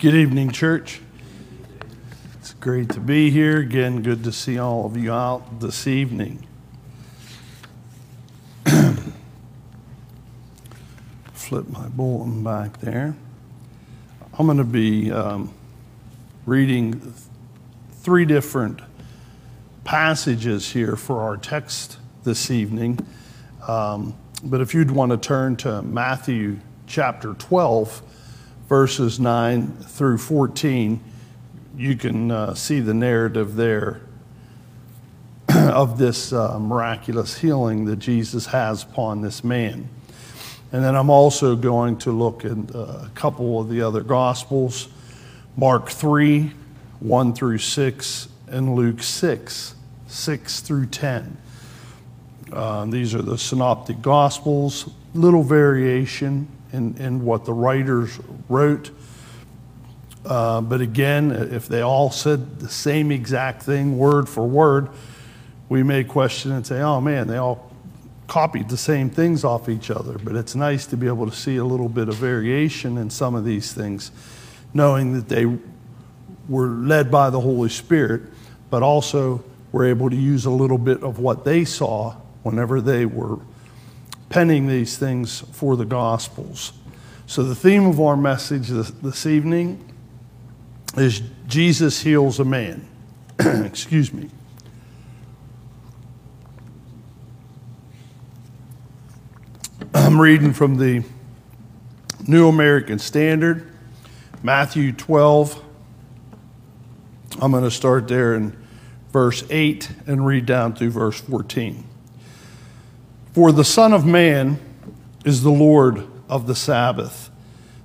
Good evening, church. It's great to be here. Again, good to see all of you out this evening. Flip my bulletin back there. I'm going to be um, reading three different passages here for our text this evening. Um, but if you'd want to turn to Matthew chapter 12, verses 9 through 14, you can uh, see the narrative there of this uh, miraculous healing that Jesus has upon this man. And then I'm also going to look at uh, a couple of the other Gospels Mark 3, 1 through 6, and Luke 6, 6 through 10. Uh, these are the synoptic Gospels, little variation in, in what the writers wrote. Uh, but again, if they all said the same exact thing, word for word, we may question and say, oh man, they all copied the same things off each other. But it's nice to be able to see a little bit of variation in some of these things, knowing that they were led by the Holy Spirit, but also were able to use a little bit of what they saw whenever they were penning these things for the Gospels. So, the theme of our message this, this evening is Jesus heals a man. Excuse me. I'm reading from the New American Standard, Matthew 12. I'm going to start there in verse 8 and read down through verse 14. For the Son of Man is the Lord of the Sabbath.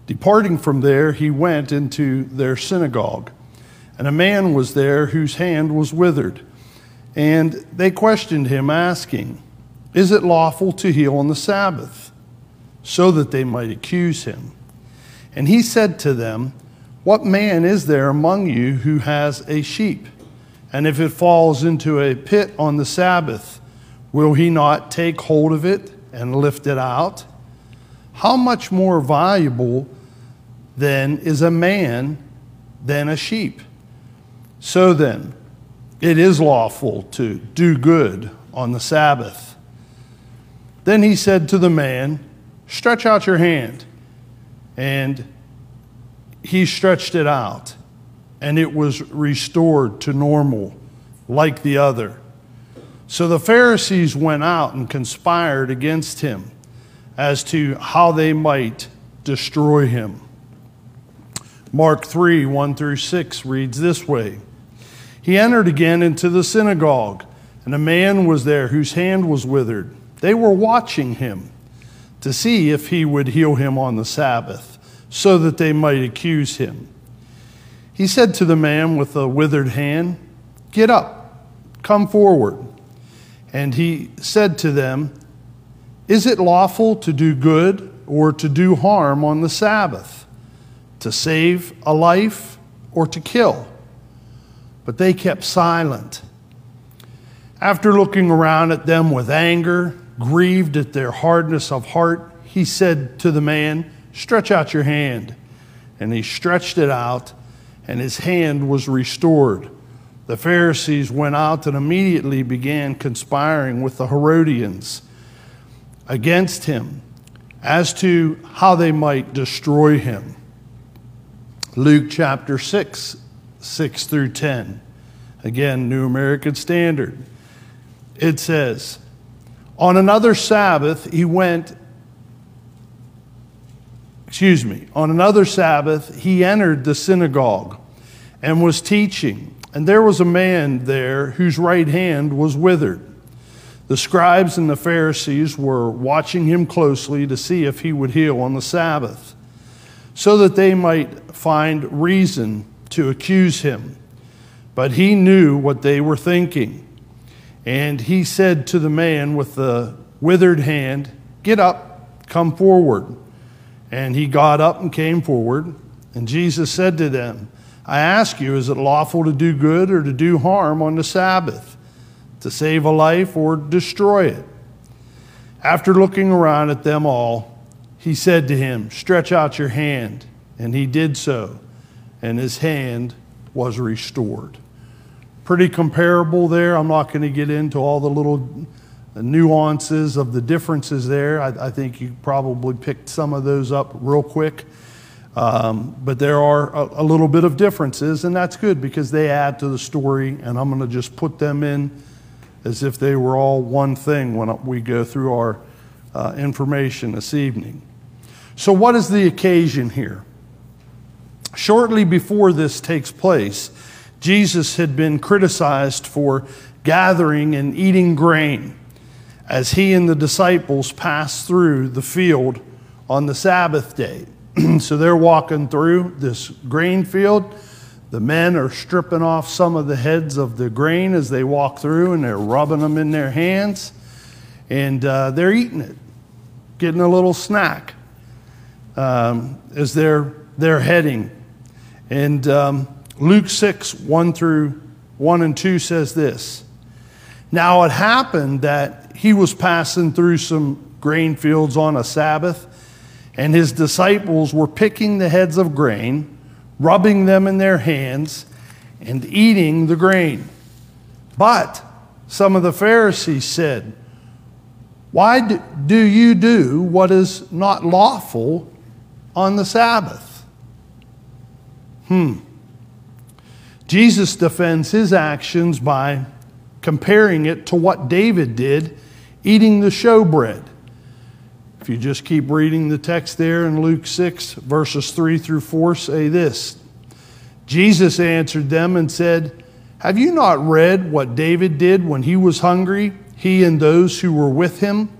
Departing from there, he went into their synagogue, and a man was there whose hand was withered. And they questioned him, asking, Is it lawful to heal on the Sabbath? So that they might accuse him. And he said to them, What man is there among you who has a sheep? And if it falls into a pit on the Sabbath, Will he not take hold of it and lift it out? How much more valuable then is a man than a sheep? So then, it is lawful to do good on the Sabbath. Then he said to the man, Stretch out your hand. And he stretched it out, and it was restored to normal like the other. So the Pharisees went out and conspired against him as to how they might destroy him. Mark 3 1 through 6 reads this way He entered again into the synagogue, and a man was there whose hand was withered. They were watching him to see if he would heal him on the Sabbath, so that they might accuse him. He said to the man with the withered hand, Get up, come forward. And he said to them, Is it lawful to do good or to do harm on the Sabbath? To save a life or to kill? But they kept silent. After looking around at them with anger, grieved at their hardness of heart, he said to the man, Stretch out your hand. And he stretched it out, and his hand was restored. The Pharisees went out and immediately began conspiring with the Herodians against him as to how they might destroy him. Luke chapter 6, 6 through 10. Again, New American Standard. It says, On another Sabbath, he went, excuse me, on another Sabbath, he entered the synagogue and was teaching. And there was a man there whose right hand was withered. The scribes and the Pharisees were watching him closely to see if he would heal on the Sabbath, so that they might find reason to accuse him. But he knew what they were thinking. And he said to the man with the withered hand, Get up, come forward. And he got up and came forward. And Jesus said to them, I ask you, is it lawful to do good or to do harm on the Sabbath, to save a life or destroy it? After looking around at them all, he said to him, Stretch out your hand. And he did so. and his hand was restored. Pretty comparable there. I'm not going to get into all the little nuances of the differences there. I, I think you probably picked some of those up real quick. Um, but there are a, a, little bit of differences, and that's good because they add to the story, and I'm going to just put them in as if they were all one thing when we go through our uh, information this evening. So, what is the occasion here? Shortly before this takes place, Jesus had been criticized for gathering and eating grain as he and the disciples passed through the field on the Sabbath day. so they're walking through this grain field. The men are stripping off some of the heads of the grain as they walk through and they're rubbing them in their hands and uh, they're eating it, getting a little snack um, as they're, they're heading. And um, Luke 6, 1 through 1 and 2 says this Now it happened that he was passing through some grain fields on a Sabbath and his disciples were picking the heads of grain, rubbing them in their hands, and eating the grain. But some of the Pharisees said, Why do you do what is not lawful on the Sabbath? Hmm. Jesus defends his actions by comparing it to what David did eating the showbread. If you just keep reading the text there in Luke 6, verses 3 through 4, say this Jesus answered them and said, Have you not read what David did when he was hungry, he and those who were with him?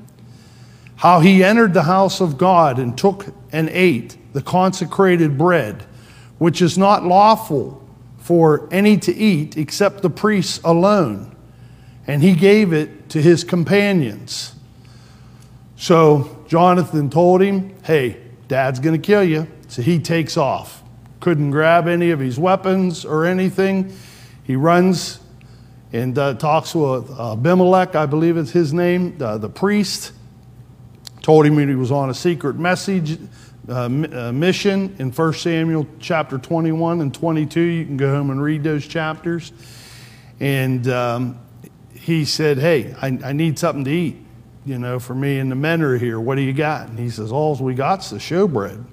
How he entered the house of God and took and ate the consecrated bread, which is not lawful for any to eat except the priests alone. And he gave it to his companions. So Jonathan told him, Hey, dad's going to kill you. So he takes off. Couldn't grab any of his weapons or anything. He runs and uh, talks with Abimelech, I believe it's his name, uh, the priest. Told him he was on a secret message uh, uh mission in 1 Samuel chapter 21 and 22. You can go home and read those chapters. And um, he said, Hey, I, I need something to eat you know, for me and the men are here. What do you got? And he says, All we got's the showbread.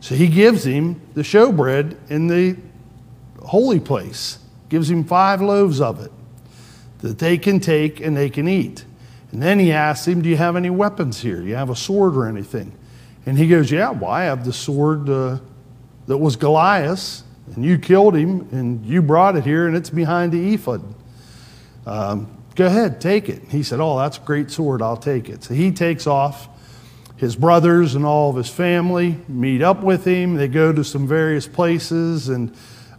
So he gives him the showbread in the holy place, gives him five loaves of it that they can take and they can eat. And then he asks him, Do you have any weapons here? Do you have a sword or anything? And he goes, Yeah, well, I have the sword uh, that was Goliath's, and you killed him, and you brought it here, and it's behind the ephod. Um, Go ahead, take it. He said, Oh, that's a great sword. I'll take it. So he takes off. His brothers and all of his family meet up with him. They go to some various places, and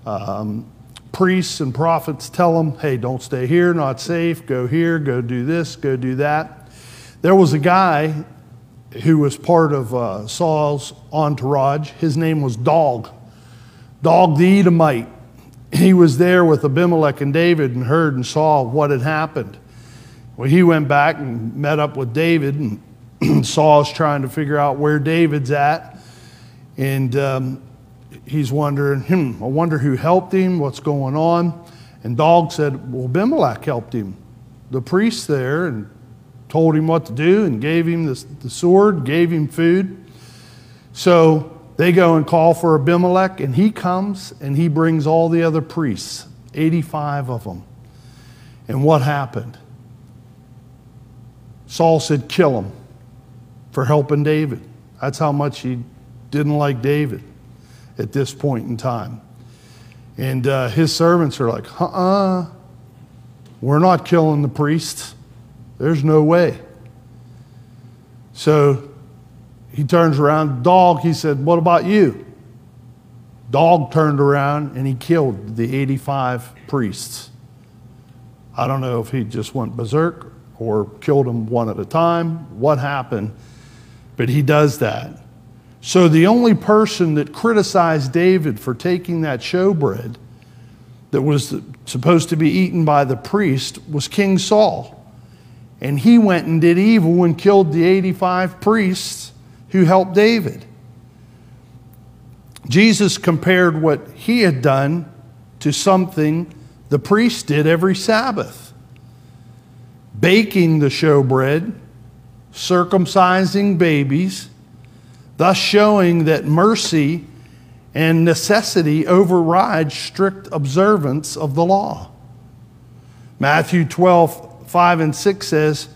um, priests and prophets tell them, Hey, don't stay here, not safe. Go here, go do this, go do that. There was a guy who was part of uh, Saul's entourage. His name was Doeg, Doeg the Edomite he was there with Abimelech and David and heard and saw what had happened. Well, he went back and met up with David, and Saul's trying to figure out where David's at. And um, he's wondering, hmm, I wonder who helped him, what's going on. And Doeg said, Well, Abimelech helped him. The priest there and told him what to do and gave him the, the sword, gave him food. So they go and call for Abimelech, and he comes and he brings all the other priests, 85 of them. And what happened? Saul said, Kill him for helping David. That's how much he didn't like David at this point in time. And uh, his servants are like, uh uh, we're not killing the priests. There's no way. So he turns around, Doeg, he said, What about you? Doeg turned around and he killed the 85 priests. I don't know if he just went berserk or killed them one at a time, what happened, but he does that. So the only person that criticized David for taking that showbread that was supposed to be eaten by the priest was King Saul. And he went and did evil and killed the 85 priests who helped David. Jesus compared what he had done to something the priest did every Sabbath baking the showbread, circumcising babies, thus showing that mercy and necessity override strict observance of the law. Matthew 12, 5 and 6 says,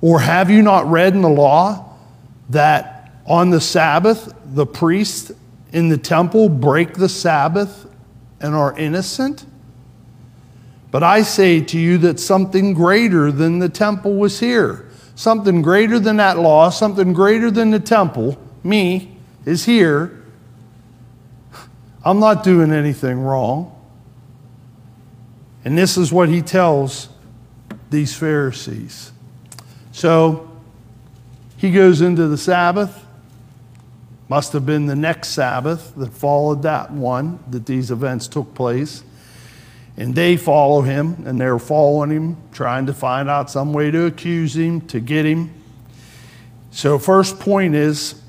Or have you not read in the law that on the Sabbath the priests in the temple break the Sabbath and are innocent? But I say to you that something greater than the temple was here. Something greater than that law, something greater than the temple, me, is here. I'm not doing anything wrong. And this is what he tells these Pharisees. So he goes into the Sabbath. Must have been the next Sabbath that followed that one that these events took place. And they follow him, and they're following him, trying to find out some way to accuse him, to get him. So, first point is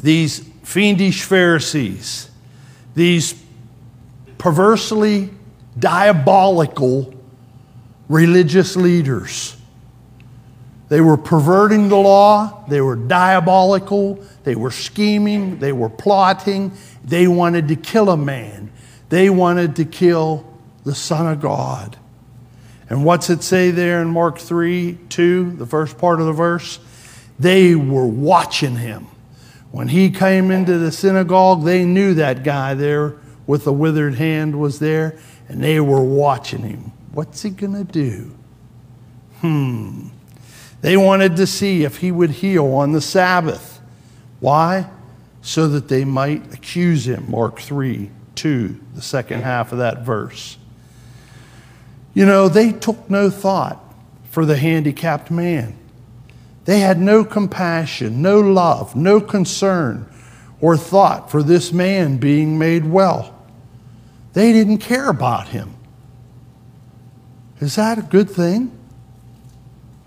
these fiendish Pharisees, these perversely diabolical religious leaders. They were perverting the law, they were diabolical, they were scheming, they were plotting, they wanted to kill a man, they wanted to kill the Son of God. And what's it say there in Mark 3 2, the first part of the verse? They were watching him. When he came into the synagogue, they knew that guy there with the withered hand was there, and they were watching him. What's he going to do? Hmm. They wanted to see if he would heal on the Sabbath. Why? So that they might accuse him. Mark 3 2, the second half of that verse. You know, they took no thought for the handicapped man. They had no compassion, no love, no concern or thought for this man being made well. They didn't care about him. Is that a good thing?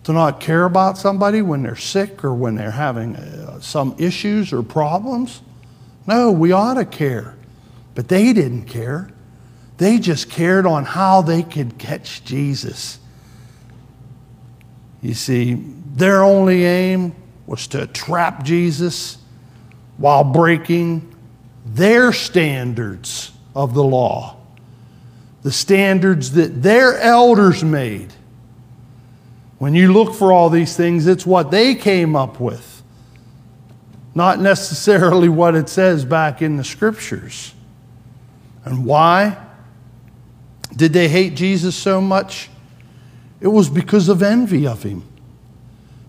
To not care about somebody when they're sick or when they're having uh, some issues or problems? No, we ought to care. But they didn't care. They just cared on how they could catch Jesus. You see, their only aim was to trap Jesus while breaking their standards of the law, the standards that their elders made. When you look for all these things, it's what they came up with, not necessarily what it says back in the scriptures. And why? Did they hate Jesus so much? It was because of envy of him.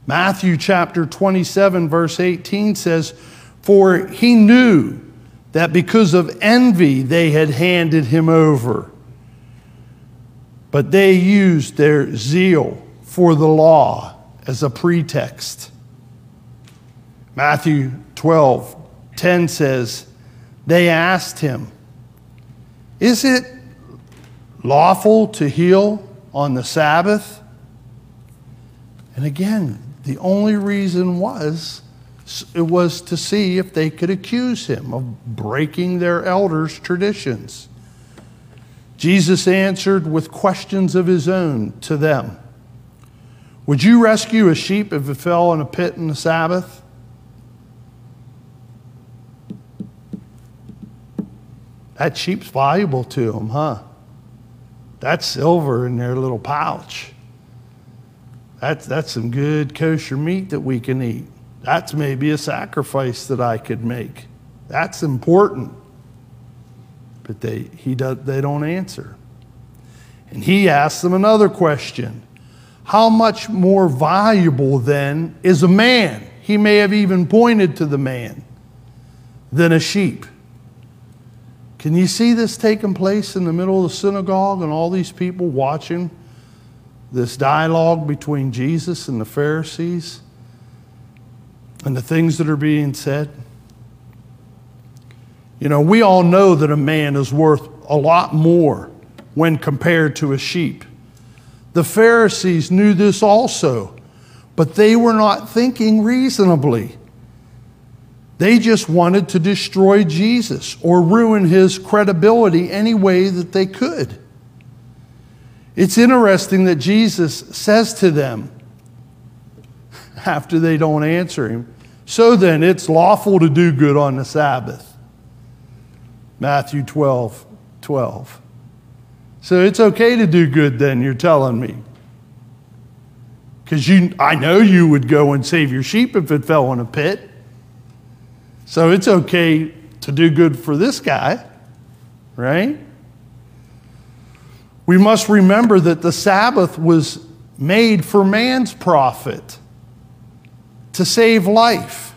Matthew chapter 27, verse 18 says, For he knew that because of envy they had handed him over. But they used their zeal for the law as a pretext. Matthew 12, 10 says, They asked him, Is it lawful to heal on the Sabbath. And again, the only reason was it was to see if they could accuse him of breaking their elders' traditions. Jesus answered with questions of his own to them. Would you rescue a sheep if it fell in a pit in the Sabbath? That sheep's valuable to them, huh? That's silver in their little pouch. That's, that's some good kosher meat that we can eat. That's maybe a sacrifice that I could make. That's important. But they, he does, they don't answer. And he asks them another question How much more valuable then is a man? He may have even pointed to the man than a sheep. Can you see this taking place in the middle of the synagogue and all these people watching this dialogue between Jesus and the Pharisees and the things that are being said? You know, we all know that a man is worth a lot more when compared to a sheep. The Pharisees knew this also, but they were not thinking reasonably. They just wanted to destroy Jesus or ruin his credibility any way that they could. It's interesting that Jesus says to them after they don't answer him, So then, it's lawful to do good on the Sabbath. Matthew 12, 12. So it's okay to do good then, you're telling me. Because you, I know you would go and save your sheep if it fell in a pit. So it's okay to do good for this guy, right? We must remember that the Sabbath was made for man's profit, to save life.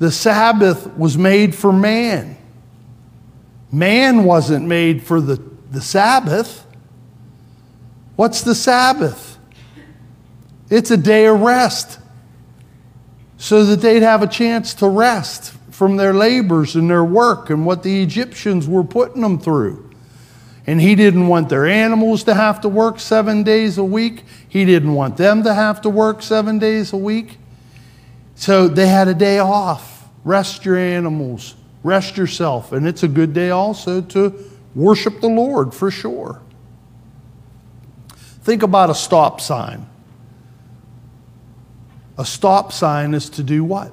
The Sabbath was made for man. Man wasn't made for the, the Sabbath. What's the Sabbath? It's a day of rest so that they'd have a chance to rest from their labors and their work and what the Egyptians were putting them through. And he didn't want their animals to have to work seven days a week. He didn't want them to have to work seven days a week. So they had a day off. Rest your animals, rest yourself. And it's a good day also to worship the Lord for sure. Think about a stop sign. A stop sign is to do what?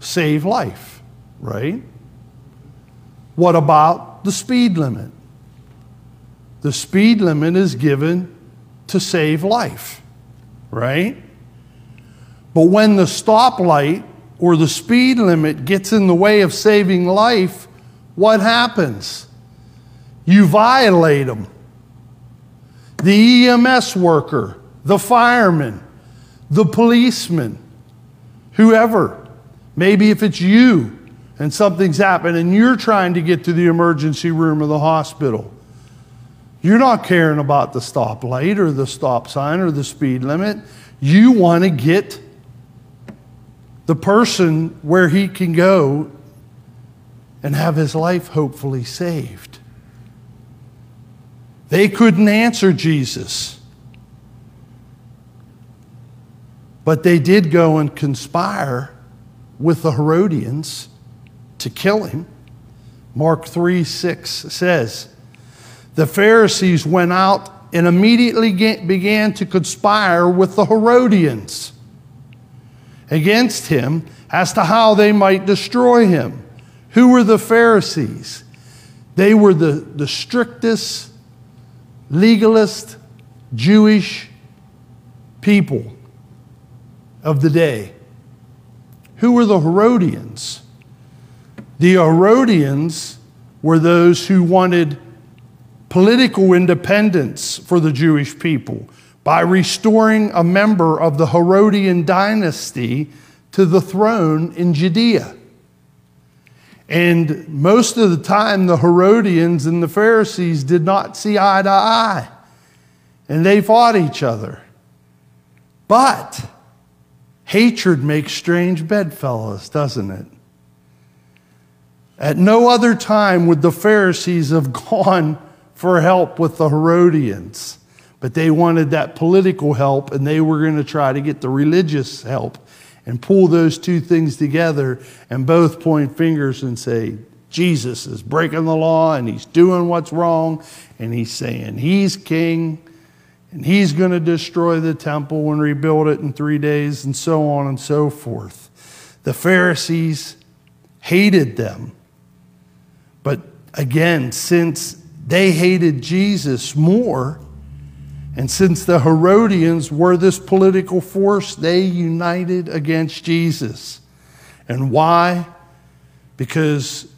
Save life, right? What about the speed limit? The speed limit is given to save life, right? But when the stoplight or the speed limit gets in the way of saving life, what happens? You violate them. The EMS worker, the fireman, the policeman, whoever. Maybe if it's you and something's happened and you're trying to get to the emergency room of the hospital, you're not caring about the stoplight or the stop sign or the speed limit. You want to get the person where he can go and have his life hopefully saved. They couldn't answer Jesus. But they did go and conspire with the Herodians to kill him. Mark 3 6 says, The Pharisees went out and immediately began to conspire with the Herodians against him as to how they might destroy him. Who were the Pharisees? They were the, the strictest, legalist, Jewish people of the day. Who were the Herodians? The Herodians were those who wanted political independence for the Jewish people by restoring a member of the Herodian dynasty to the throne in Judea. And most of the time, the Herodians and the Pharisees did not see eye to eye, and they fought each other. But Hatred makes strange bedfellows, doesn't it? At no other time would the Pharisees have gone for help with the Herodians, but they wanted that political help and they were going to try to get the religious help and pull those two things together and both point fingers and say, Jesus is breaking the law and he's doing what's wrong and he's saying he's king and he's going to destroy the temple and rebuild it in three days, and so on and so forth. The Pharisees hated them. But again, since they hated Jesus more, and since the Herodians were this political force, they united against Jesus. And why? Because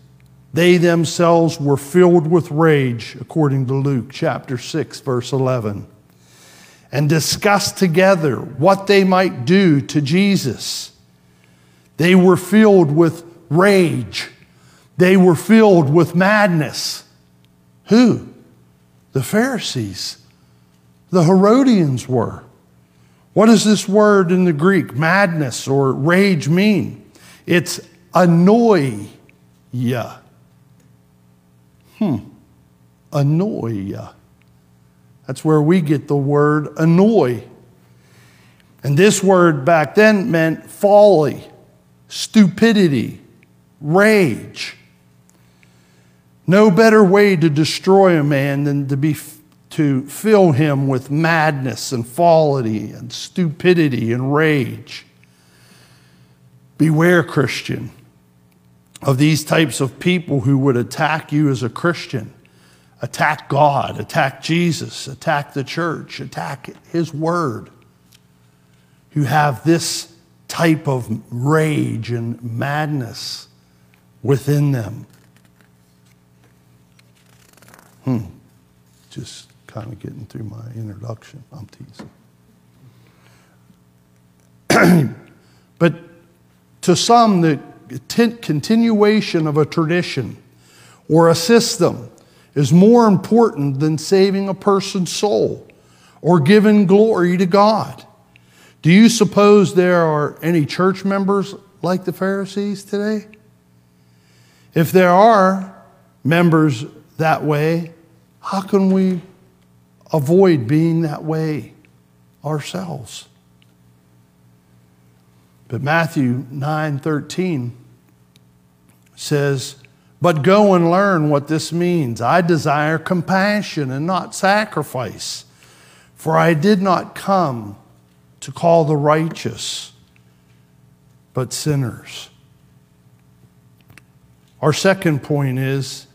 they themselves were filled with rage, according to Luke chapter 6, verse 11 and discussed together what they might do to Jesus. They were filled with rage. They were filled with madness. Who? The Pharisees. The Herodians were. What does this word in the Greek, madness or rage, mean? It's annoy ya. Hmm. Anoia. That's where we get the word annoy. And this word back then meant folly stupidity, rage. No better way to destroy a man than to be to fill him with madness and folly and stupidity and rage. Beware, Christian, of these types of people who would attack you as a Christian, attack God, attack Jesus, attack the church, attack His Word, who have this type of rage and madness within them. Hmm. Just kind of getting through my introduction. I'm teasing. but to some, the continuation of a tradition or a system is more important than saving a person's soul or giving glory to God. Do you suppose there are any church members like the Pharisees today? If there are members that way, how can we avoid being that way ourselves? But Matthew 9:13 says, "But go and learn what this means. I desire compassion and not sacrifice, for I did not come to call the righteous, but sinners." Our second point is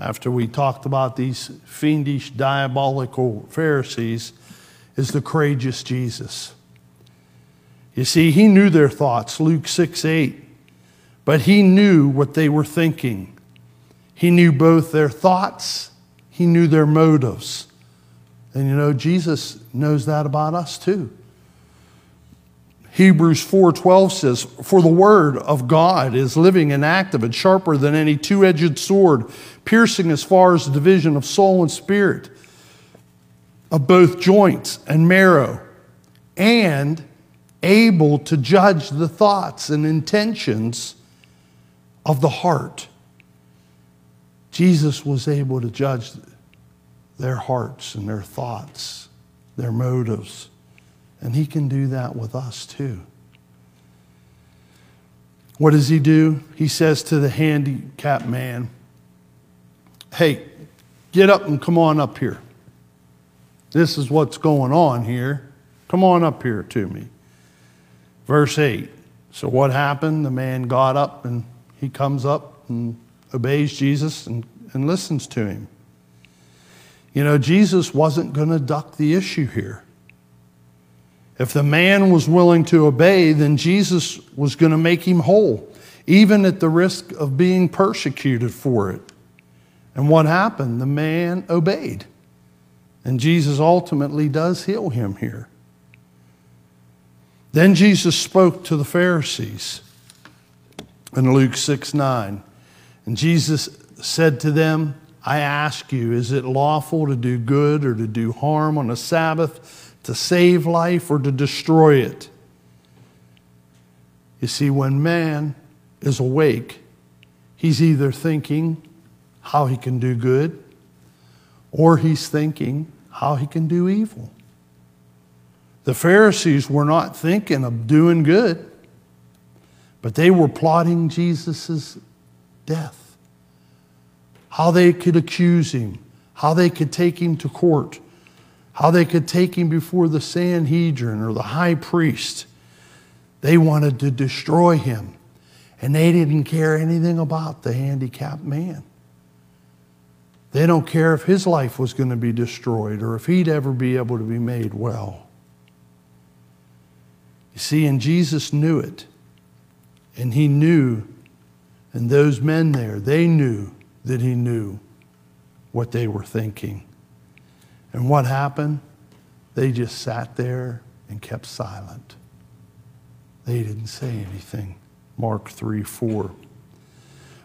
after we talked about these fiendish, diabolical Pharisees, is the courageous Jesus. You see, he knew their thoughts, Luke 6 8, but he knew what they were thinking. He knew both their thoughts, he knew their motives. And you know, Jesus knows that about us too. Hebrews 4:12 says, "For the word of God is living and active and sharper than any two-edged sword, piercing as far as the division of soul and spirit, of both joints and marrow, and able to judge the thoughts and intentions of the heart." Jesus was able to judge their hearts and their thoughts, their motives. And He can do that with us too. What does He do? He says to the handicapped man, Hey, get up and come on up here. This is what's going on here. Come on up here to me. Verse 8. So, what happened? The man got up and he comes up and obeys Jesus and, and listens to him. You know, Jesus wasn't going to duck the issue here. If the man was willing to obey, then Jesus was going to make him whole, even at the risk of being persecuted for it. And what happened? The man obeyed. And Jesus ultimately does heal him here. Then Jesus spoke to the Pharisees in Luke 6 9. And Jesus said to them, I ask you, is it lawful to do good or to do harm on a Sabbath? To save life or to destroy it. You see, when man is awake, he's either thinking how he can do good or he's thinking how he can do evil. The Pharisees were not thinking of doing good, but they were plotting Jesus' death. How they could accuse him, how they could take him to court how they could take him before the Sanhedrin or the high priest. They wanted to destroy him, and they didn't care anything about the handicapped man. They don't care if his life was going to be destroyed or if he'd ever be able to be made well. You see, and Jesus knew it. And he knew, and those men there, they knew that he knew what they were thinking. And what happened? They just sat there and kept silent. They didn't say anything. Mark 3 4.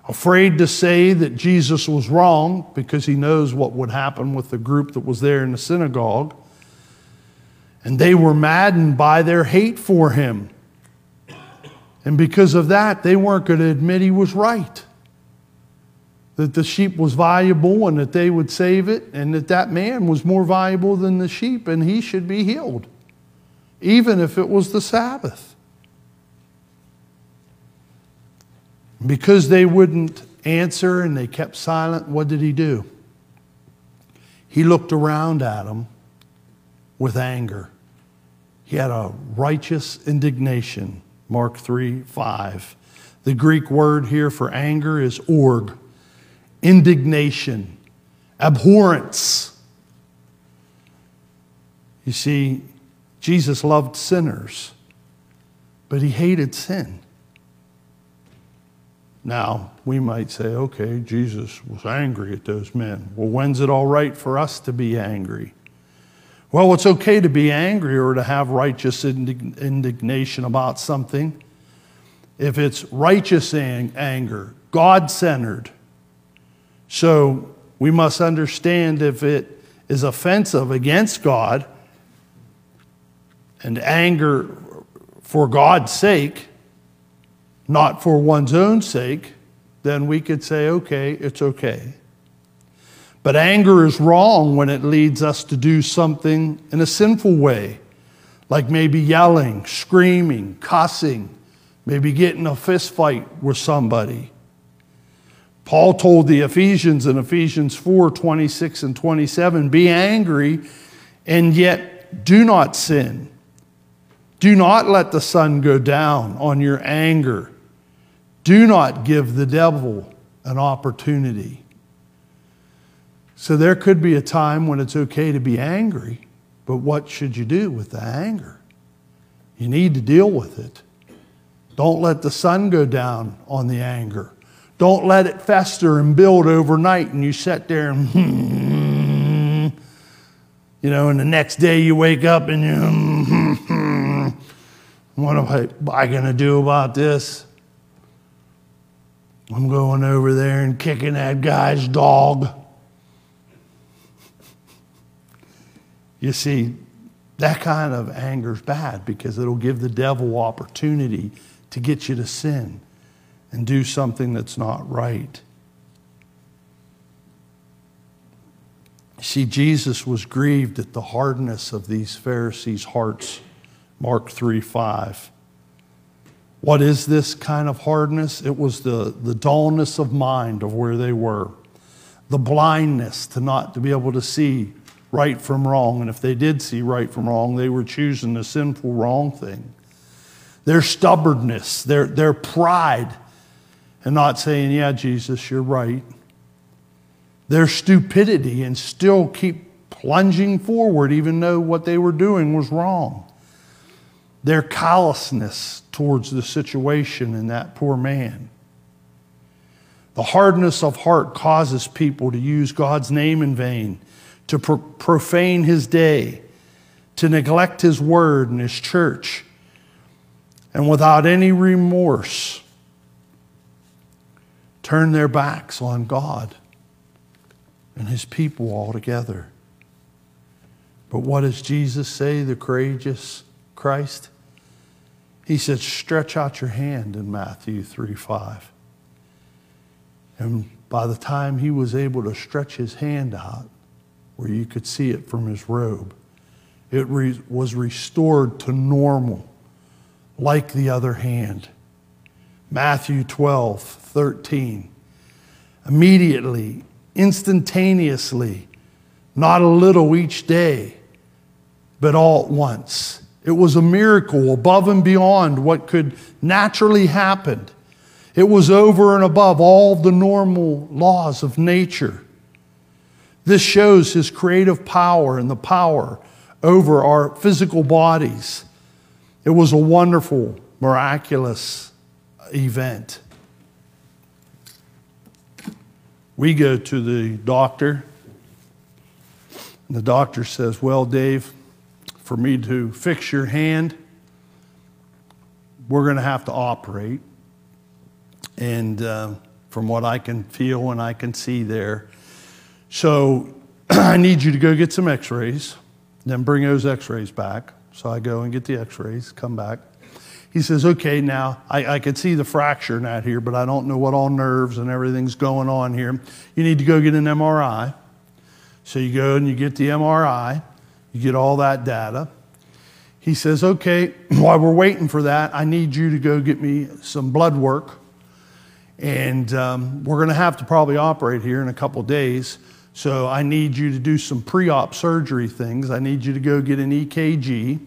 Afraid to say that Jesus was wrong because he knows what would happen with the group that was there in the synagogue. And they were maddened by their hate for him. And because of that, they weren't going to admit he was right that the sheep was valuable and that they would save it, and that that man was more valuable than the sheep and he should be healed, even if it was the Sabbath. Because they wouldn't answer and they kept silent, what did he do? He looked around at them with anger. He had a righteous indignation. Mark 3 5. The Greek word here for anger is org, indignation, abhorrence. You see, Jesus loved sinners, but he hated sin. Now, we might say, okay, Jesus was angry at those men. Well, when's it all right for us to be angry? Well, it's okay to be angry or to have righteous indignation about something if it's righteous anger, God centered. So we must understand if it is offensive against God and anger for God's sake, not for one's own sake, then we could say, okay, it's okay. But anger is wrong when it leads us to do something in a sinful way, like maybe yelling, screaming, cussing, maybe getting a fist fight with somebody. Paul told the Ephesians in Ephesians 4 26 and 27 be angry and yet do not sin. Do not let the sun go down on your anger. Do not give the devil an opportunity. So there could be a time when it's okay to be angry, but what should you do with the anger? You need to deal with it. Don't let the sun go down on the anger. Don't let it fester and build overnight and you sit there and, hmm, you know, and the next day you wake up and you, hmm, hmm, what am I, I going to do about this? I'm going over there and kicking that guy's dog. You see, that kind of anger is bad because it'll give the devil opportunity to get you to sin and do something that's not right. See, Jesus was grieved at the hardness of these Pharisees' hearts. Mark 3 5. What is this kind of hardness? It was the, the dullness of mind of where they were, the blindness to not to be able to see right from wrong. And if they did see right from wrong, they were choosing the sinful wrong thing their stubbornness, their, their pride, and not saying, Yeah, Jesus, you're right. Their stupidity and still keep plunging forward, even though what they were doing was wrong. Their callousness towards the situation and that poor man. The hardness of heart causes people to use God's name in vain, to pro- profane his day, to neglect his word and his church and without any remorse turn their backs on God and his people altogether. But what does Jesus say, the courageous Christ? He said, Stretch out your hand in Matthew 3 5. And by the time he was able to stretch his hand out, where you could see it from his robe, it re- was restored to normal like the other hand. Matthew 12, 13. Immediately, instantaneously, not a little each day, but all at once. It was a miracle above and beyond what could naturally happen. It was over and above all the normal laws of nature. This shows his creative power and the power over our physical bodies. It was a wonderful, miraculous event. We go to the doctor, and the doctor says, Well, Dave, for me to fix your hand, we're going to have to operate. And uh, from what I can feel and I can see there, so I need you to go get some x rays, then bring those x rays back. So I go and get the x rays, come back. He says, Okay, now I, I can see the fracture not here, but I don't know what all nerves and everything's going on here. You need to go get an MRI. So you go and you get the MRI, you get all that data. He says, Okay, while we're waiting for that, I need you to go get me some blood work And um, we're going to have to probably operate here in a couple days. So I need you to do some pre op surgery things. I need you to go get an EKG.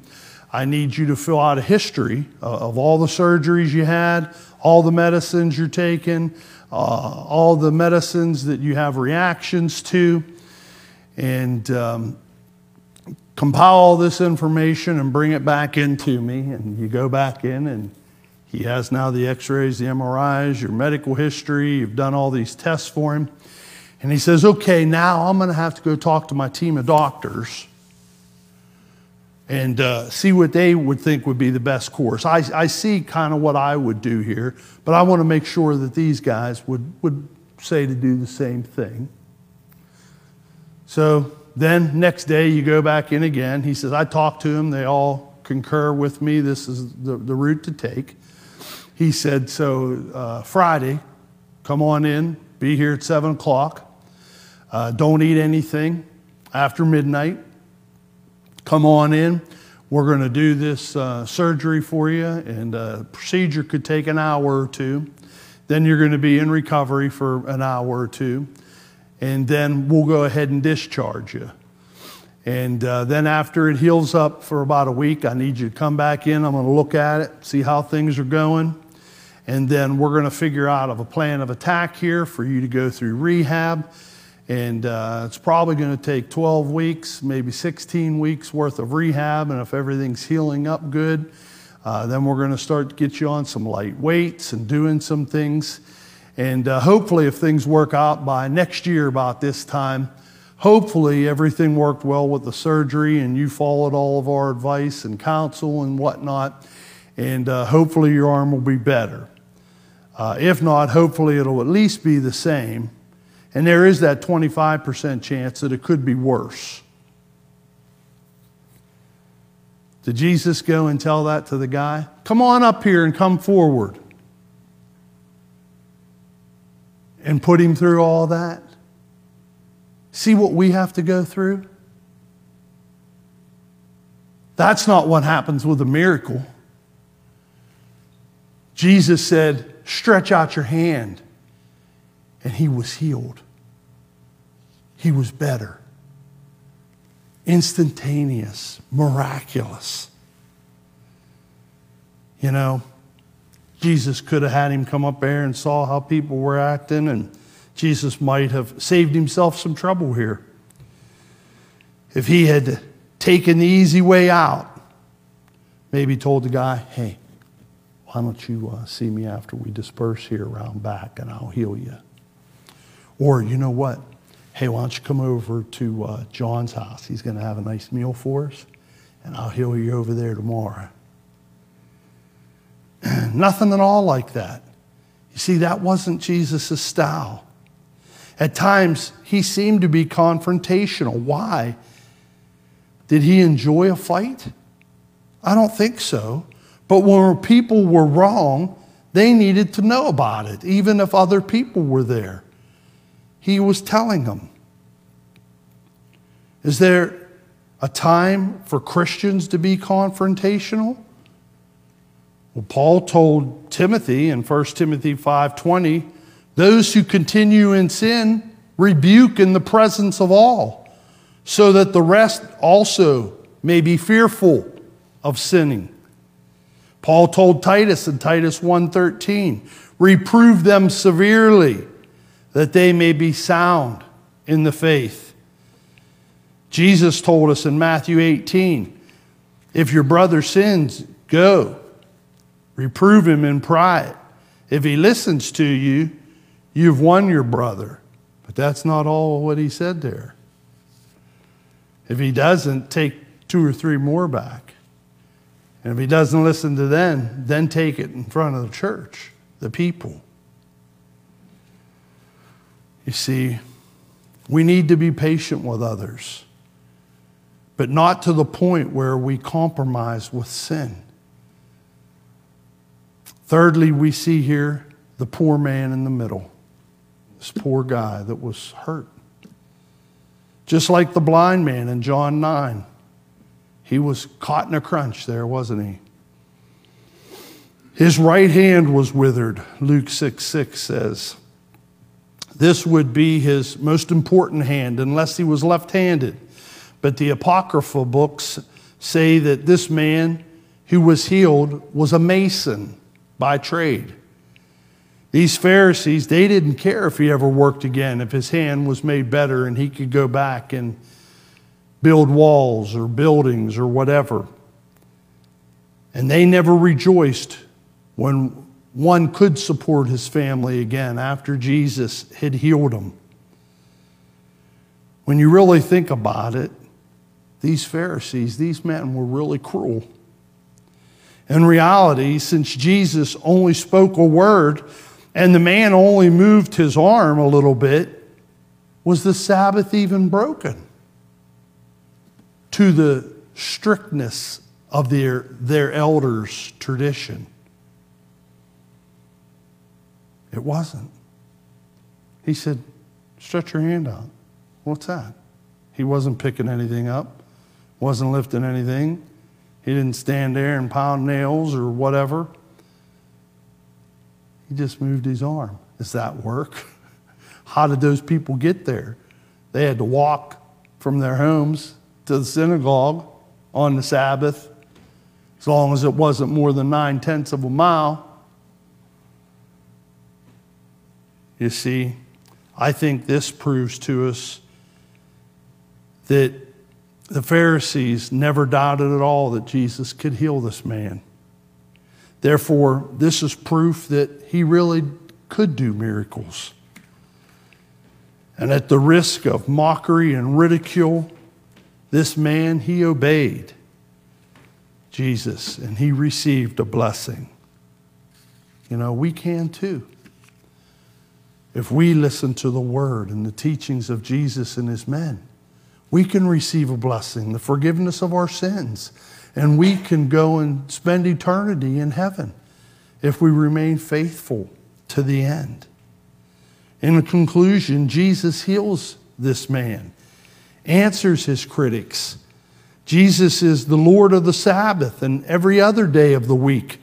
I need you to fill out a history of all the surgeries you had, all the medicines you're taking, uh, all the medicines that you have reactions to, and um, compile all this information and bring it back into me. And you go back in, and he has now the x rays, the MRIs, your medical history. You've done all these tests for him. And he says, okay, now I'm going to have to go talk to my team of doctors and uh, see what they would think would be the best course. I, I see kind of what I would do here, but I want to make sure that these guys would, would say to do the same thing. So then, next day, you go back in again. He says, I talked to them. They all concur with me. This is the, the route to take. He said, So uh, Friday, come on in, be here at 7 o'clock. Uh, don't eat anything after midnight come on in. We're going to do this uh, surgery for you, and uh, procedure could take an hour or two. Then you're going to be in recovery for an hour or two, and then we'll go ahead and discharge you. And uh, then after it heals up for about a week, I need you to come back in. I'm going to look at it, see how things are going. And then we're going to figure out of a plan of attack here for you to go through rehab and uh, it's probably going to take 12 weeks, maybe 16 weeks worth of rehab. And if everything's healing up good, uh, then we're going to start to get you on some light weights and doing some things. And uh, hopefully, if things work out by next year, about this time, hopefully everything worked well with the surgery and you followed all of our advice and counsel and whatnot. And uh, hopefully, your arm will be better. Uh, if not, hopefully, it'll at least be the same. And there is that 25% chance that it could be worse. Did Jesus go and tell that to the guy? Come on up here and come forward. And put him through all that? See what we have to go through? That's not what happens with a miracle. Jesus said, Stretch out your hand and he was healed. He was better. Instantaneous, miraculous. You know, Jesus could have had him come up there and saw how people were acting, and Jesus might have saved himself some trouble here. If he had taken the easy way out, maybe told the guy, hey, why don't you uh, see me after we disperse here around back and I'll heal you? Or, you know what? Hey, why don't you come over to uh, John's house? He's going to have a nice meal for us, and I'll heal you over there tomorrow. Nothing at all like that. You see, that wasn't Jesus' style. At times, he seemed to be confrontational. Why? Did he enjoy a fight? I don't think so. But when people were wrong, they needed to know about it, even if other people were there he was telling them. Is there a time for Christians to be confrontational? Well, Paul told Timothy in 1 Timothy 5:20, those who continue in sin rebuke in the presence of all, so that the rest also may be fearful of sinning. Paul told Titus in Titus 1:13, reprove them severely that they may be sound in the faith. Jesus told us in Matthew 18 if your brother sins, go, reprove him in pride. If he listens to you, you've won your brother. But that's not all what he said there. If he doesn't, take two or three more back. And if he doesn't listen to them, then take it in front of the church, the people. You see, we need to be patient with others, but not to the point where we compromise with sin. Thirdly, we see here the poor man in the middle, this poor guy that was hurt. Just like the blind man in John 9, he was caught in a crunch there, wasn't he? His right hand was withered, Luke 6 6 says. This would be his most important hand, unless he was left handed. But the Apocrypha books say that this man who was healed was a mason by trade. These Pharisees, they didn't care if he ever worked again, if his hand was made better and he could go back and build walls or buildings or whatever. And they never rejoiced when one could support his family again after Jesus had healed him. When you really think about it, these Pharisees, these men were really cruel. In reality, since Jesus only spoke a word and the man only moved his arm a little bit, was the Sabbath even broken? To the strictness of their, their elders' tradition. It wasn't. He said, Stretch your hand out. What's that? He wasn't picking anything up, wasn't lifting anything. He didn't stand there and pound nails or whatever. He just moved his arm. Does that work? How did those people get there? They had to walk from their homes to the synagogue on the Sabbath, as long as it wasn't more than nine tenths of a mile. You see, I think this proves to us that the Pharisees never doubted at all that Jesus could heal this man. Therefore, this is proof that he really could do miracles. And at the risk of mockery and ridicule, this man, he obeyed Jesus and he received a blessing. You know, we can too. If we listen to the word and the teachings of Jesus and his men, we can receive a blessing, the forgiveness of our sins, and we can go and spend eternity in heaven if we remain faithful to the end. In conclusion, Jesus heals this man, answers his critics. Jesus is the Lord of the Sabbath and every other day of the week.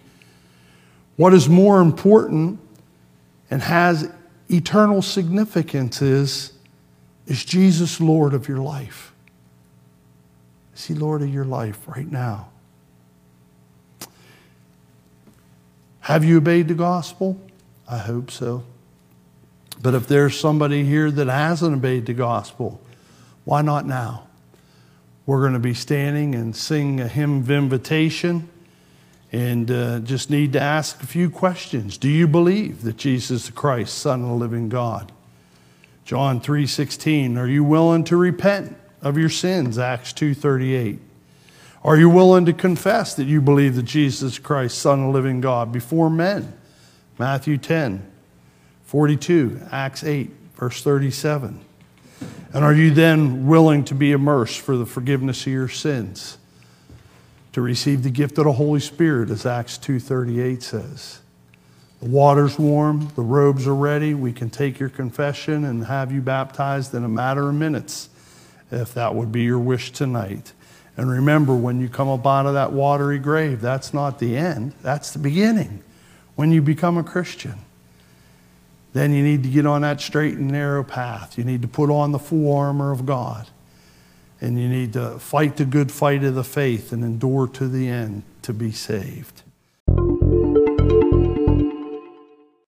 What is more important and has eternal significance is is Jesus Lord of your life? Is he Lord of your life right now? Have you obeyed the gospel? I hope so. But if there's somebody here that hasn't obeyed the gospel, why not now? We're going to be standing and sing a hymn of invitation and uh, just need to ask a few questions. Do you believe that Jesus Christ, Son of the living God? John 3:16, are you willing to repent of your sins? Acts 2:38. Are you willing to confess that you believe that Jesus Christ, Son of the living God, before men? Matthew 10, 42, Acts 8, verse 37. And are you then willing to be immersed for the forgiveness of your sins? To receive the gift of the Holy Spirit, as Acts 2.38 says. The water's warm, the robes are ready. We can take your confession and have you baptized in a matter of minutes, if that would be your wish tonight. And remember, when you come up out of that watery grave, that's not the end, that's the beginning. When you become a Christian, then you need to get on that straight and narrow path. You need to put on the full armor of God. And you need to fight the good fight of the faith and endure to the end to be saved.